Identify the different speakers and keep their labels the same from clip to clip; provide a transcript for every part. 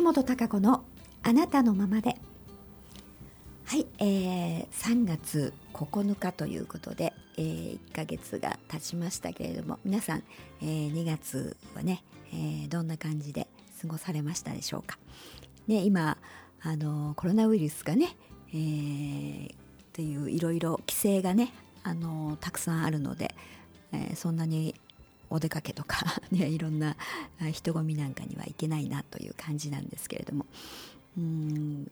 Speaker 1: 杉本孝子のあなたのままで。はい、えー、3月9日ということで、えー、1ヶ月が経ちましたけれども皆さん、えー、2月はね、えー、どんな感じで過ごされましたでしょうか、ね、今あのコロナウイルスがね、えー、といういろいろ規制がねあのたくさんあるので、えー、そんなにお出かけとか、ね、いろんな人混みなんかにはいけないなという感じなんですけれども。うん。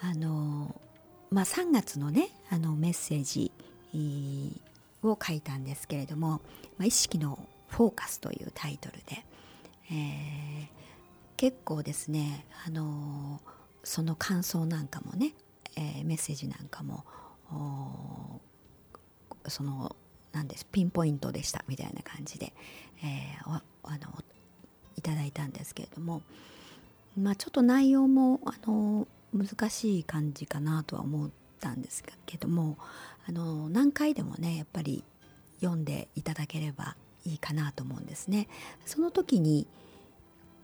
Speaker 1: あのまあ3月のねあのメッセージを書いたんですけれども「まあ、意識のフォーカス」というタイトルで、えー、結構ですねあのその感想なんかもね、えー、メッセージなんかもそのなんですピンポイントでしたみたいな感じで、えー、あのいただいたんですけれども、まあ、ちょっと内容もあの難しい感じかなとは思ったんですけどもあの何回でもねやっぱり読んでいただければいいかなと思うんですね。その時に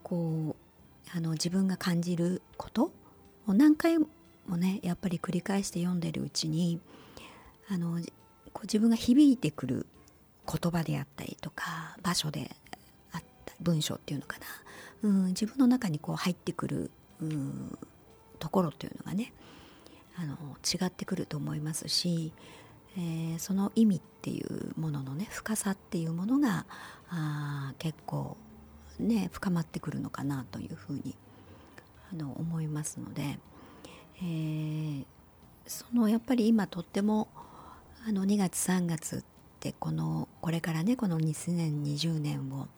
Speaker 1: こうあの自分が感じることを何回もねやっぱり繰り返して読んでるうちにあのこう自分が響いてくる言葉であったりとか場所であった文章っていうのかな、うん、自分の中にこう入ってくる、うん、ところっていうのがねあの違ってくると思いますし、えー、その意味っていうもののね深さっていうものがあ結構ね深まってくるのかなというふうにあの思いますので、えー、そのやっぱり今とってもあの2月3月ってこのこれからねこの2020年を、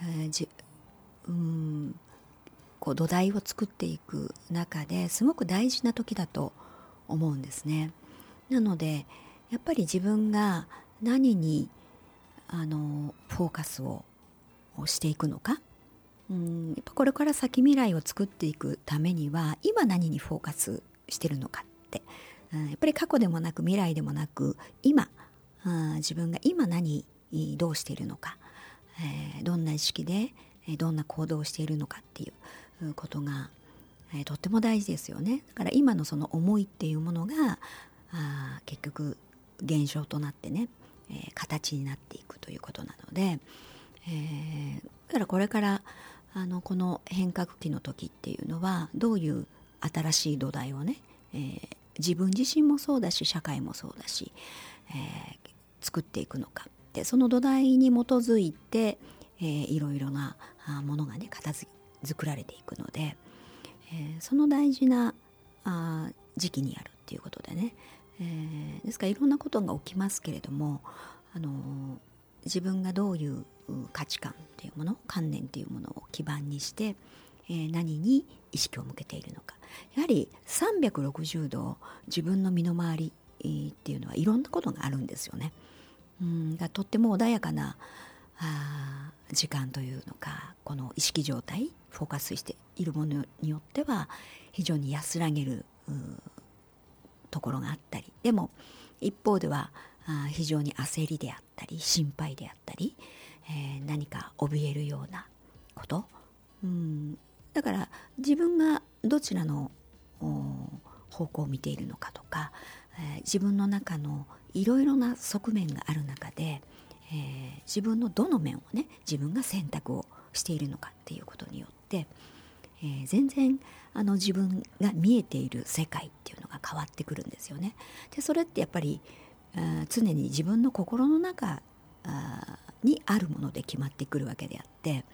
Speaker 1: えー、うんこう土台を作っていく中ですごく大事な時だと思うんですね。なのでやっぱり自分が何にあのフォーカスをしていくのかうんやっぱこれから先未来を作っていくためには今何にフォーカスしてるのかってやっぱり過去でもなく未来でもなく今自分が今何どうしているのか、え、どんな意識でどんな行動をしているのかっていうことが、え、とっても大事ですよね。だから今のその思いっていうものがあ結局現象となってね、え、形になっていくということなので、え、だからこれからあのこの変革期の時っていうのはどういう新しい土台をね、え、自分自身もそうだし社会もそうだし、えー、作っていくのか。でその土台に基づいて、えー、いろいろなものがね片付作られていくので、えー、その大事なあ時期にあるっていうことでね、えー、ですからいろんなことが起きますけれども、あのー、自分がどういう価値観っていうもの観念っていうものを基盤にして、え、何に意識を向けているのかやはり360度自分の身の回りっていうのはいろんなことがあるんですよね。うんがとっても穏やかなあ時間というのかこの意識状態フォーカスしているものによっては非常に安らげるところがあったりでも一方ではあ非常に焦りであったり心配であったり、えー、何か怯えるようなこと、うん、だから自分がどちらの方向を見ているのかとか、えー、自分の中のいろいろな側面がある中で、えー、自分のどの面をね自分が選択をしているのかっていうことによって、えー、全然あの自分が見えている世界っていうのが変わってくるんですよね。でそれってやっぱり常に自分の心の中にあるもので決まってくるわけであって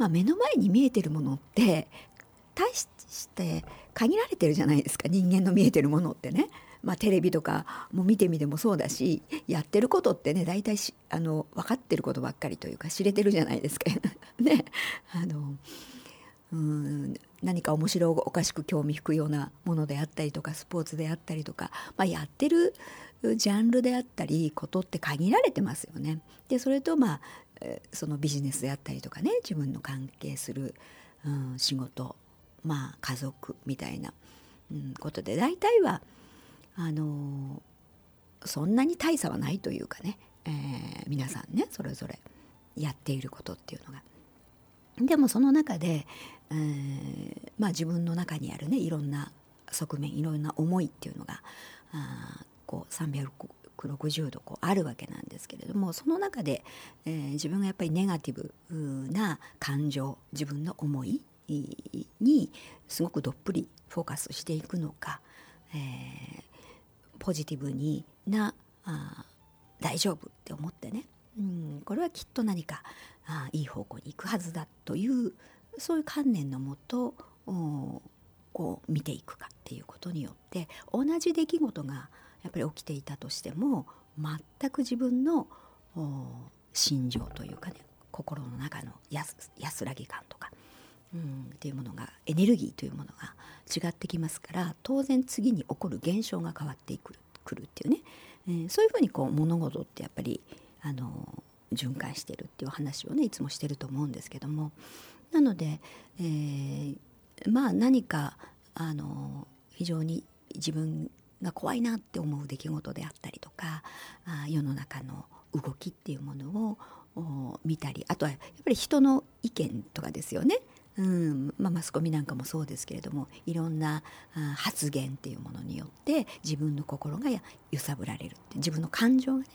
Speaker 1: まあ、目の前に見えてるものって大して限られてるじゃないですか人間の見えてるものってね。まあ、テレビとかも見てみてもそうだしやってることってね大体しあの分かってることばっかりというか知れてるじゃないですか。ねあのうん何か面白おかしく興味引くようなものであったりとかスポーツであったりとか、まあ、やってるジャンルであったりことって限られてますよね。でそれとまあそのビジネスであったりとかね自分の関係する、うん、仕事まあ家族みたいな、うん、ことで大体はあのそんなに大差はないというかね、えー、皆さんねそれぞれやっていることっていうのが。でもその中で、えー、まあ、自分の中にあるねいろんな側面いろんな思いっていうのがあこう360度こうあるわけなんですけれどもその中で、えー、自分がやっぱりネガティブな感情自分の思いにすごくどっぷりフォーカスしていくのか、えー、ポジティブになあ大丈夫って思ってね、うん、これはきっと何かあいい方向に行くはずだというそういう観念のもとこう見ていくかっていうことによって同じ出来事がやっぱり起きていたとしても全く自分の心情というかね心の中の安らぎ感とか、うん、っていうものがエネルギーというものが違ってきますから当然次に起こる現象が変わってくるくるっていうね、えー、そういうふうにこう物事ってやっぱりあの循環してるっていう話をねいつもしてると思うんですけども。なので、えー、まあ何かあの非常に自分が怖いなって思う出来事であったりとか世の中の動きっていうものを見たりあとはやっぱり人の意見とかですよね。うんまあ、マスコミなんかもそうですけれどもいろんな発言っていうものによって自分の心が揺さぶられる自分の感情がね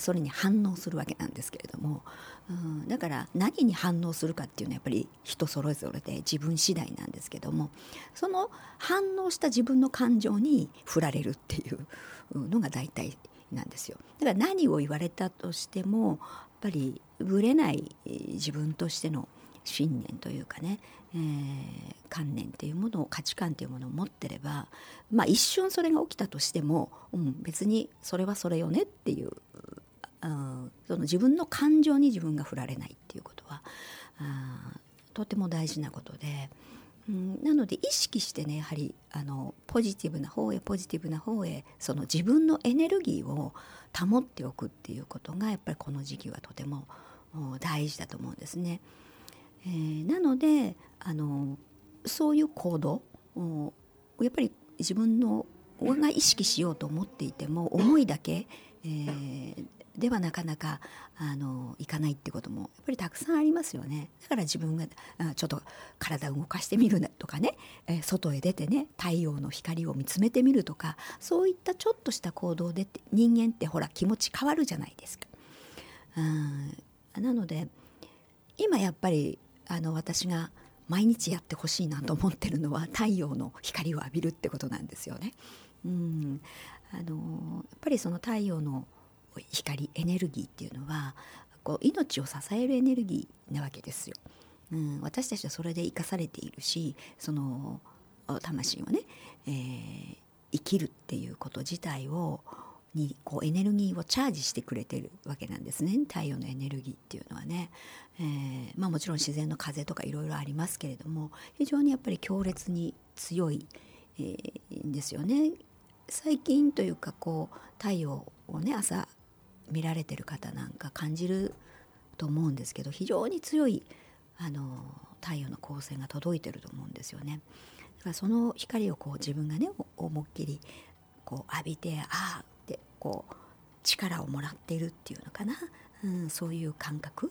Speaker 1: それに反応するわけなんですけれども、うん、だから何に反応するかっていうのはやっぱり人それぞれで自分次第なんですけどもその反応した自分の感情に振られるっていうのが大体なんですよ。だから何を言われたとしてもやっぱりぶれない自分としての信念というかね、えー、観念っていうものを価値観っていうものを持ってれば、まあ、一瞬それが起きたとしても、うん、別にそれはそれよねっていうあその自分の感情に自分が振られないっていうことはあとても大事なことで、うん、なので意識してねやはりあのポジティブな方へポジティブな方へその自分のエネルギーを保っておくっていうことがやっぱりこの時期はとても大事だと思うんですね。えー、なのであのそういう行動やっぱり自分のが意識しようと思っていても思いだけ、えー、ではなかなかあのいかないってこともやっぱりたくさんありますよねだから自分がちょっと体を動かしてみるとかね、えー、外へ出てね太陽の光を見つめてみるとかそういったちょっとした行動で人間ってほら気持ち変わるじゃないですか。うんなので今やっぱりあの私が毎日やってほしいなと思ってるのは太陽の光を浴びるってことなんですよね。うんあのやっぱりその太陽の光エネルギーっていうのはこう命を支えるエネルギーなわけですよ。うん、私たちはそれで生かされているしその魂をね、えー、生きるっていうこと自体をにこうエネルギーをチャージしてくれてるわけなんですね。太陽のエネルギーっていうのはね、えー、まあ、もちろん自然の風とかいろいろありますけれども非常にやっぱり強烈に強い、えー、んですよね。最近というかこう太陽をね朝見られてる方なんか感じると思うんですけど非常に強いあの太陽の光線が届いてると思うんですよね。だからその光をこう自分がね思いっきりこう浴びてああってこう力をもらっているっていうのかな、うん、そういう感覚、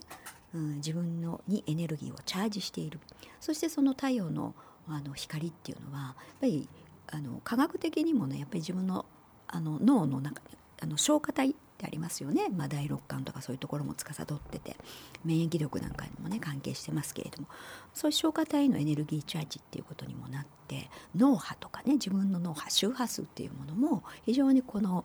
Speaker 1: うん、自分のにエネルギーをチャージしている。そしてその太陽のあの光っていうのはやっぱりあの科学的にもねやっぱり自分のあの脳の中あの消化体ってありますよね、まあ、第六感とかそういうところも司ってて免疫力なんかにもね関係してますけれども。そういう消化体のエネルギーチャージっていうことにもなって脳波とかね自分の脳波周波数っていうものも非常にこの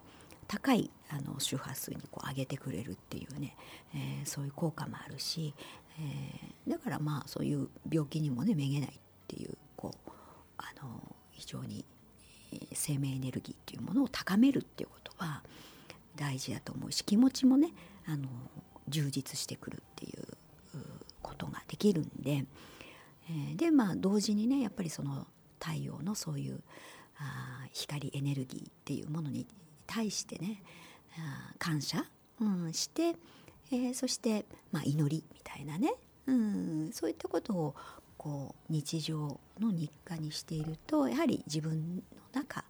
Speaker 1: 高いあの周波数にこう上げてくれるっていうね、えー、そういう効果もあるし、えー、だからまあそういう病気にもねめげないっていうこうあの非常に生命エネルギーっていうものを高めるっていうことは大事だと思うし気持ちもねあの充実してくるっていうことができるんで、えー、でまあ同時にねやっぱりその太陽のそういうあ光エネルギーっていうものに対してね感謝、うん、して、えー、そして、まあ、祈りみたいなね、うん、そういったことをこう日常の日課にしているとやはり自分の中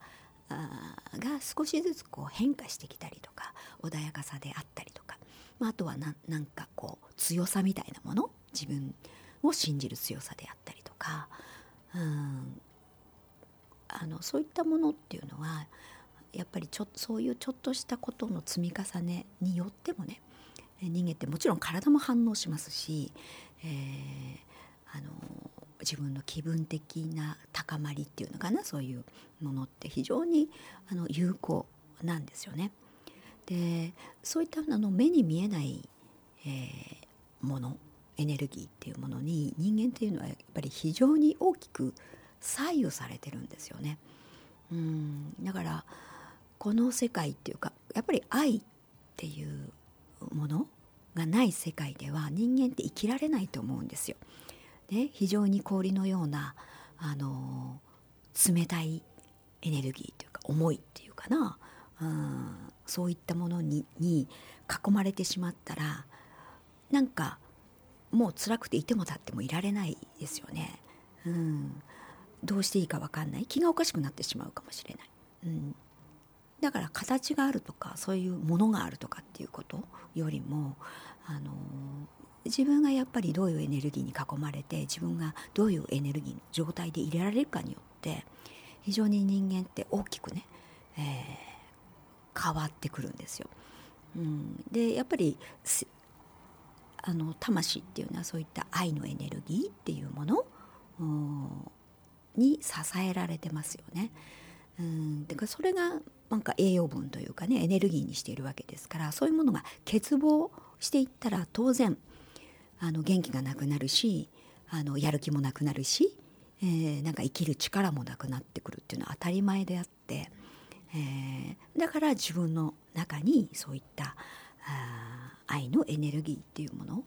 Speaker 1: が少しずつこう変化してきたりとか穏やかさであったりとか、まあ、あとはなんかこう強さみたいなもの自分を信じる強さであったりとか、うん、あのそういったものっていうのはやっぱりちょそういうちょっとしたことの積み重ねによってもね人間ってもちろん体も反応しますし、えー、あの自分の気分的な高まりっていうのかなそういうものって非常にあの有効なんですよね。でそういったあの目に見えない、えー、ものエネルギーっていうものに人間っていうのはやっぱり非常に大きく左右されてるんですよね。うんだからこの世界っていうかやっぱり愛っていうものがない世界では人間って生きられないと思うんですよ。ね、非常に氷のようなあの冷たいエネルギーというか思いっていうかな、うん、そういったものにに囲まれてしまったらなんかもう辛くていても立ってもいられないですよね。うん、どうしていいか分かんない気がおかしくなってしまうかもしれない。うんだから形があるとかそういうものがあるとかっていうことよりもあの自分がやっぱりどういうエネルギーに囲まれて自分がどういうエネルギーの状態で入れられるかによって非常に人間って大きくね、えー、変わってくるんですよ。うん、でやっぱりあの魂っていうのはそういった愛のエネルギーっていうものに支えられてますよね。うん、だかそれがなんか栄養分というかねエネルギーにしているわけですからそういうものが欠乏していったら当然あの元気がなくなるしあのやる気もなくなるし、えー、なんか生きる力もなくなってくるっていうのは当たり前であって、えー、だから自分の中にそういったあ愛のエネルギーっていうもの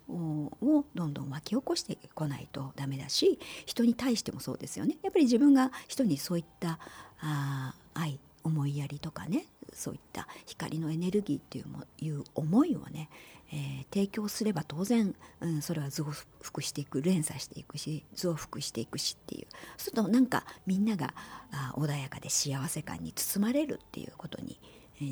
Speaker 1: をどんどん巻き起こしてこないとダメだし人に対してもそうですよね。やっぱり自分が人にそういったあ愛思いやりとかねそういった光のエネルギーっていうもいう思いをね、えー、提供すれば当然、うん、それは増幅していく連鎖していくし増幅していくしっていうそうするとなんかみんながあ穏やかで幸せ感に包まれるっていうことに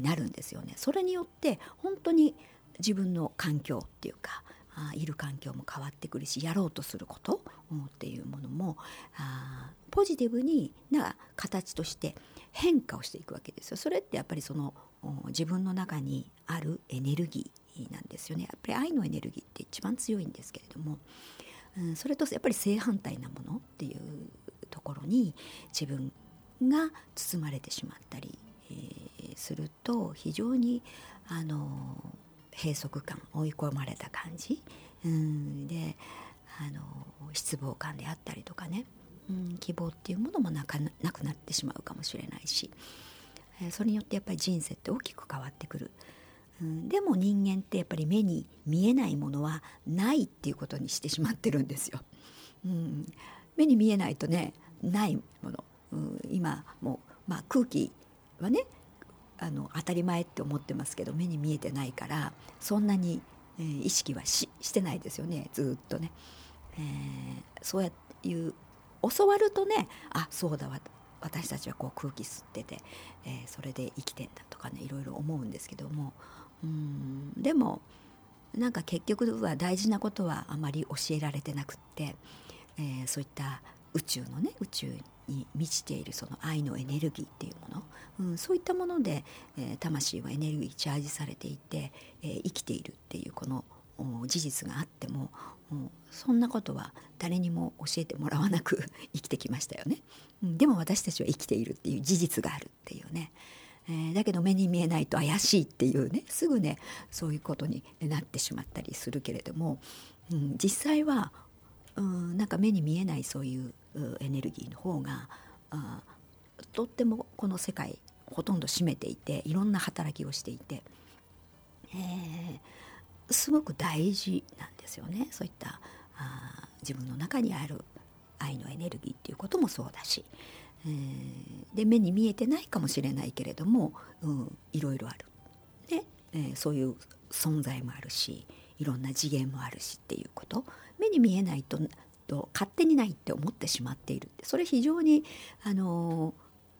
Speaker 1: なるんですよね。それによって本当に自分の環境っていうかあいる環境も変わってくるしやろうとすることっていうものもあポジティブにな形として変化をしていくわけですよ。それってやっぱりその自分の中にあるエネルギーなんですよね。やっぱり愛のエネルギーって一番強いんですけれども、うん、それとやっぱり正反対なものっていうところに自分が包まれてしまったり、えー、すると非常にあの閉塞感追い込まれた感じ、うん、であの失望感であったりとかね、うん、希望っていうものもなかなくなってしまうかもしれないし、え、それによってやっぱり人生って大きく変わってくる。うん、でも人間ってやっぱり目に見えないものはないっていうことにしてしまってるんですよ。うん、目に見えないとねないもの、うん、今もう、まあ、空気はねあの当たり前って思ってますけど目に見えてないからそんなに、えー、意識はししてないですよねずっとね、えー、そうやいう教わるとねあそうだわ私たちはこう空気吸ってて、えー、それで生きてんだとかねいろいろ思うんですけどもうんでもなんか結局は大事なことはあまり教えられてなくって、えー、そういった宇宙のね宇宙に満ちているその愛のエネルギーっていうもの、うん、そういったもので、えー、魂はエネルギーチャージされていて、えー、生きているっていうこの事実があってもそんなことは誰にも教えてもらわなく 生きてきましたよね、でも私たちは生きているっていう事実があるっていうね、えー、だけど目に見えないと怪しいっていうねすぐねそういうことになってしまったりするけれども、うん、実際はうんなんか目に見えないそういうエネルギーの方があとってもこの世界ほとんど占めていていろんな働きをしていて、えー、すごく大事なんですよね。そういったあ自分の中にある愛のエネルギーっていうこともそうだし、えー、で目に見えてないかもしれないけれども、うん、いろいろある、ねえー、そういう存在もあるしいろんな次元もあるしっていうこと。目に見えないとと勝手にないって思ってしまっている。それ非常にあの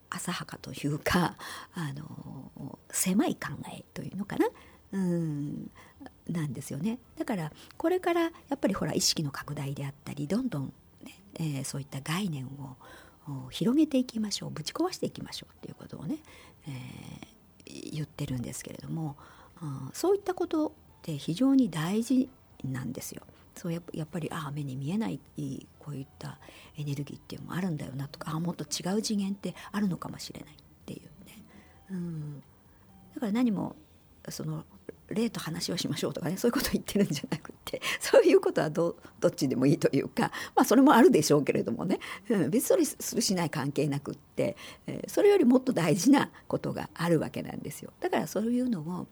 Speaker 1: 浅はかというかあの狭い考えというのかな、うんなんですよね。だからこれからやっぱりほら意識の拡大であったりどんどんね、えー、そういった概念を広げていきましょうぶち壊していきましょうっていうことをね、えー、言ってるんですけれども、うん、そういったことって非常に大事なんですよ。そうやっぱりああ目に見えないこういったエネルギーっていうのもあるんだよなとかああもっと違う次元ってあるのかもしれないっていうね、うん、だから何もその例と話をしましょうとかねそういうことを言ってるんじゃなくて そういうことはどどっちでもいいというかまあそれもあるでしょうけれどもね、うん、別にするしない関係なくって、えー、それよりもっと大事なことがあるわけなんですよ。だからそういうのを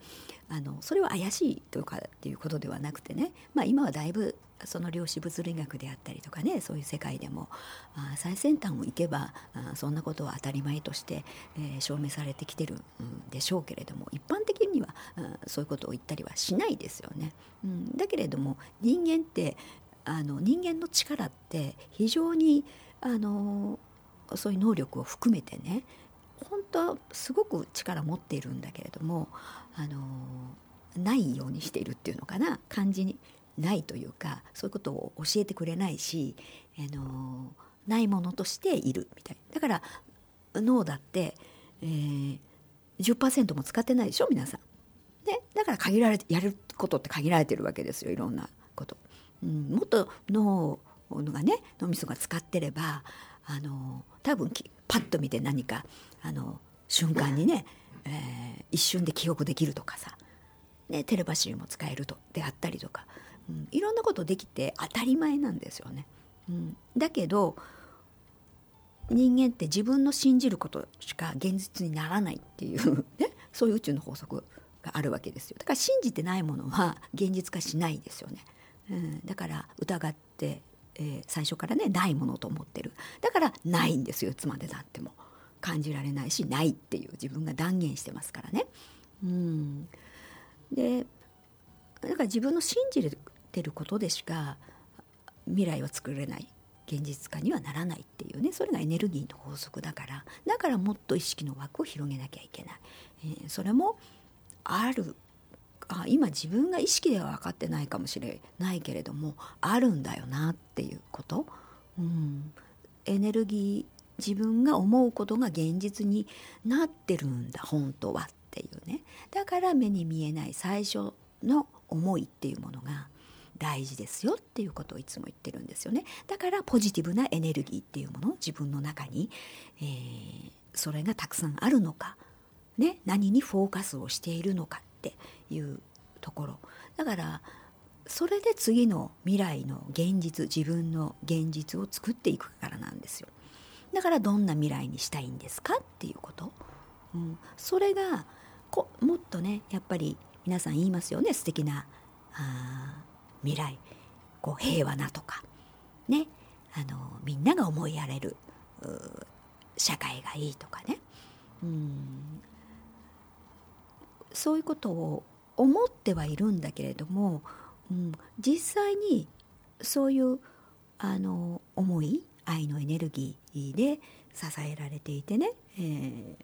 Speaker 1: あのそれは怪しいとかっていうことではなくてね、まあ、今はだいぶその量子物理学であったりとかねそういう世界でもあ最先端を行けばあそんなことは当たり前として、えー、証明されてきてるんでしょうけれども一般的にはあそういうことを言ったりはしないですよね。うん、だけれども人間ってあの人間の力って非常にあのそういう能力を含めてね本当すごく力持っているんだけれどもあのないようにしているっていうのかな感じにないというかそういうことを教えてくれないし、あのないものとしているみたいだから脳だって、えー、10%も使ってないでしょ皆さん。ね、だから限られてやることって限られてるわけですよいろんなこと。うん、もっと脳がね脳みそが使ってればあの多分パッと見て何かあの瞬間にね、えー、一瞬で記憶できるとかさ、ね、テレパシーも使えるとであったりとか、うん、いろんなことできて当たり前なんですよね。うん、だけど人間って自分の信じることしか現実にならないっていう ねそういう宇宙の法則があるわけですよ。だから信じてないものは現実化しないですよね、うん、だから疑ってえー、最初からねないものと思ってる。だからないんですよいつまでたっても。感じられないしないっていう自分が断言してますからね。うん、でだから自分の信じてることでしか未来は作れない現実化にはならないっていうねそれがエネルギーの法則だから。だからもっと意識の枠を広げなきゃいけない、えー、それもあるあ今自分が意識では分かってないかもしれないけれどもあるんだよなっていうこと、うん、エネルギー自分が思うことが現実になってるんだ本当はっていうね。だから目に見えない最初の思いっていうものが大事ですよっていうことをいつも言ってるんですよね。だからポジティブなエネルギーっていうものを自分の中に、えー、それがたくさんあるのか、ね、何にフォーカスをしているのかっていうところ。だからそれで次の未来の現実自分の現実を作っていくからなんですよ。だからどんな未来にしたいんですかっていうこと、うん、それがこもっとねやっぱり皆さん言いますよね。素敵なあ未来。こう平和なとか。ね。あのみんなが思いやれる社会がいいとかね。うん。そういうことを思ってはいるんだけれども、うん、実際にそういうあの思い愛のエネルギーで支えられていてね、えー、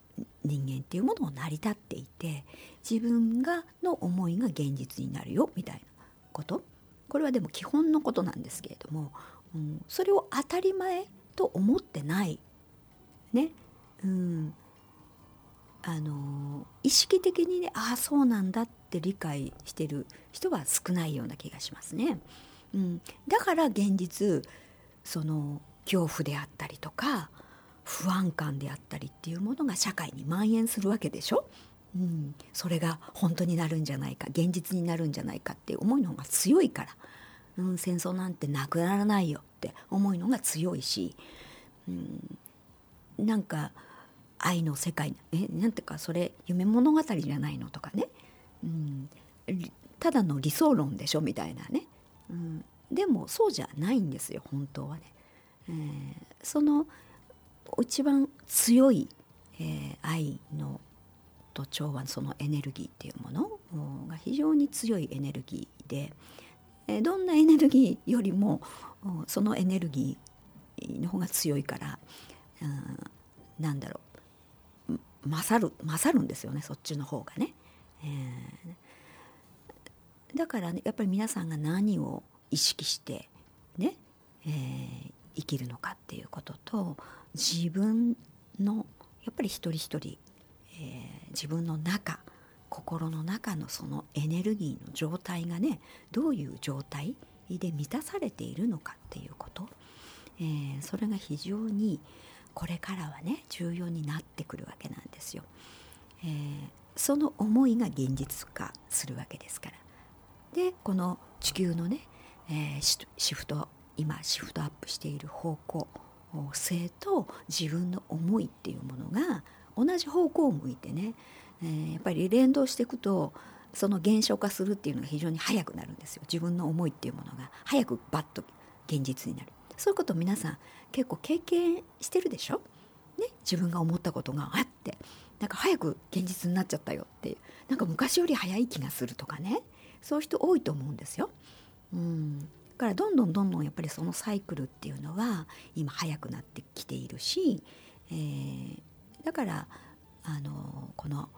Speaker 1: 人間っていうものを成り立っていて自分がの思いが現実になるよみたいなこと。これはでも基本のことなんですけれども、うん、それを当たり前と思ってない。ね、うん、あの意識的にねああそうなんだって理解してる人は少ないような気がしますね。うん、だから現実その恐怖であったりとか不安感であったりっていうものが社会に蔓延するわけでしょ？うん、それが本当になるんじゃないか現実になるんじゃないかっていう思いの方が強いから、うん、戦争なんてなくならないよって思いのが強いし、うん、なんか愛の世界えなんていうかそれ夢物語じゃないのとかね、うん、ただの理想論でしょみたいなね、うん、でもそうじゃないんですよ本当はね。えー、その一番強い、えー、愛のと調和そのエネルギーっていうものが非常に強いエネルギーで、えー、どんなエネルギーよりもそのエネルギーの方が強いから、うん、なんだろう勝る勝るんですよねそっちの方がね。えだからねやっぱり皆さんが何を意識してね、えー、生きるのかっていうことと自分のやっぱり一人一人、えー、自分の中心の中のそのエネルギーの状態がねどういう状態で満たされているのかっていうこと、えー、それが非常にこれからはね重要になってくるわけなんですよ。えー、その思いが現実化するわけですから。でこの地球のね、えー、シフト今シフトアップしている方向性と自分の思いっていうものが同じ方向を向いてね、えー、やっぱり連動していくとその現象化するっていうのが非常に早くなるんですよ。自分の思いっていうものが早くバッと現実になる。そういうことを皆さん結構経験してるでしょ、ね、自分が思ったことがあってなんか早く現実になっちゃったよっていうなんか昔より早い気がするとかねそういう人多いと思うんですよ。うん。からどんどんどんどんやっぱりそのサイクルっていうのは今早くなってきているし、えー、だからあのこの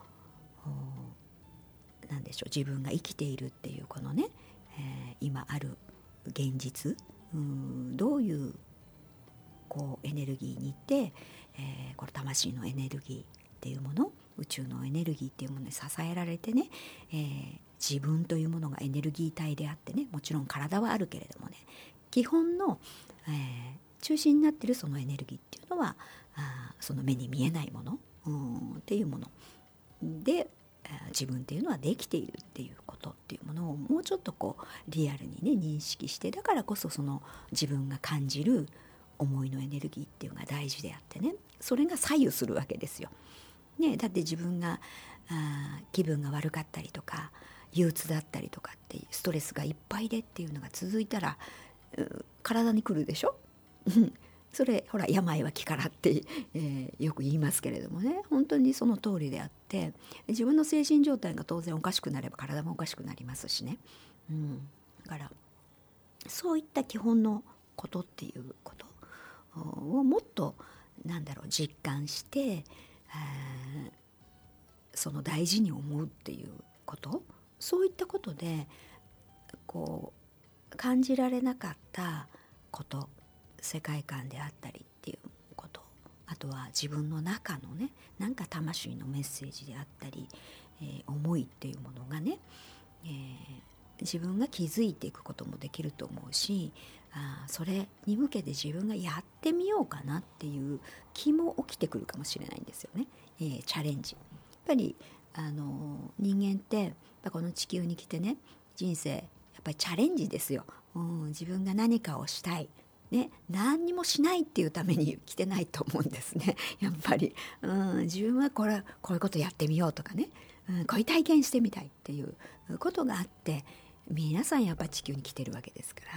Speaker 1: 何でしょう自分が生きているっていうこのね、えー、今ある現実うんどういうこうエネルギーにいて、えー、これ魂のエネルギーっていうもの宇宙のエネルギーっていうものに支えられてね、えー、自分というものがエネルギー体であってねもちろん体はあるけれどもね基本の、えー、中心になってるそのエネルギーっていうのはあその目に見えないものうんっていうもので自分っていうのはできているっていうことっていうものをもうちょっとこうリアルにね認識してだからこそその自分が感じる思いのエネルギーっていうのが大事であってねそれが左右するわけですよ。ね、だって自分があ気分が悪かったりとか憂鬱だったりとかっていうストレスがいっぱいでっていうのが続いたら体に来るでしょ？それほら病は気からって、えー、よく言いますけれどもね。本当にその通りであって自分の精神状態が当然おかしくなれば体もおかしくなりますしね、うん、だからそういった基本のことっていうことをもっとなんだろう実感して、え、その大事に思うっていうこと？そういったことでこう感じられなかったこと世界観であったりっていうこと？あとは自分の中のねなんか魂のメッセージであったり、えー、思いっていうものがね、えー、自分が気づいていくこともできると思うしあそれに向けて自分がやってみようかなっていう気も起きてくるかもしれないんですよね、えー、チャレンジ。やっぱりあの人間ってこの地球に来てね人生やっぱりチャレンジですよ、うん、自分が何かをしたい。ね、何にもしないっていうために 来てないと思うんですね。やっぱり、うん、自分はこれこういうことやってみようとかね、うん、こういう体験してみたいっていうことがあって皆さんやっぱ地球に来てるわけですから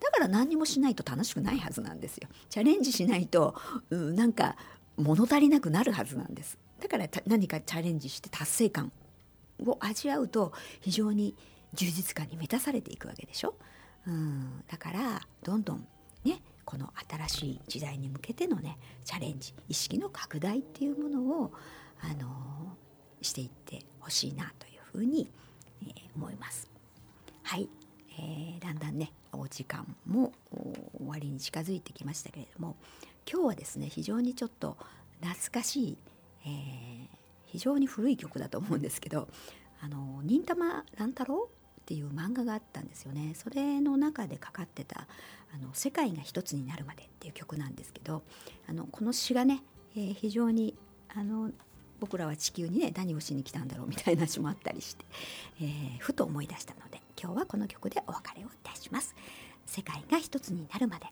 Speaker 1: だから何にもしないと楽しくないはずなんですよ。チャレンジしないと、うん、なんか物足りなくなるはずなんです。だから何かチャレンジして達成感を味わうと非常に充実感に満たされていくわけでしょ、うん、だからどんどんねこの新しい時代に向けてのねチャレンジ意識の拡大っていうものを、あの、していってほしいなというふうに、えー、思います。はい、えー、だんだんねお時間も終わりに近づいてきましたけれども今日はですね非常にちょっと懐かしい、えー、非常に古い曲だと思うんですけど「あの忍たま乱太郎」っていう漫画があったんですよね。それの中でかかってた「あの世界が一つになるまで」っていう曲なんですけどあのこの詩がね、えー、非常にあの僕らは地球にね何をしに来たんだろうみたいな話もあったりして、えー、ふと思い出したので今日はこの曲でお別れをいたします。世界が一つになるまで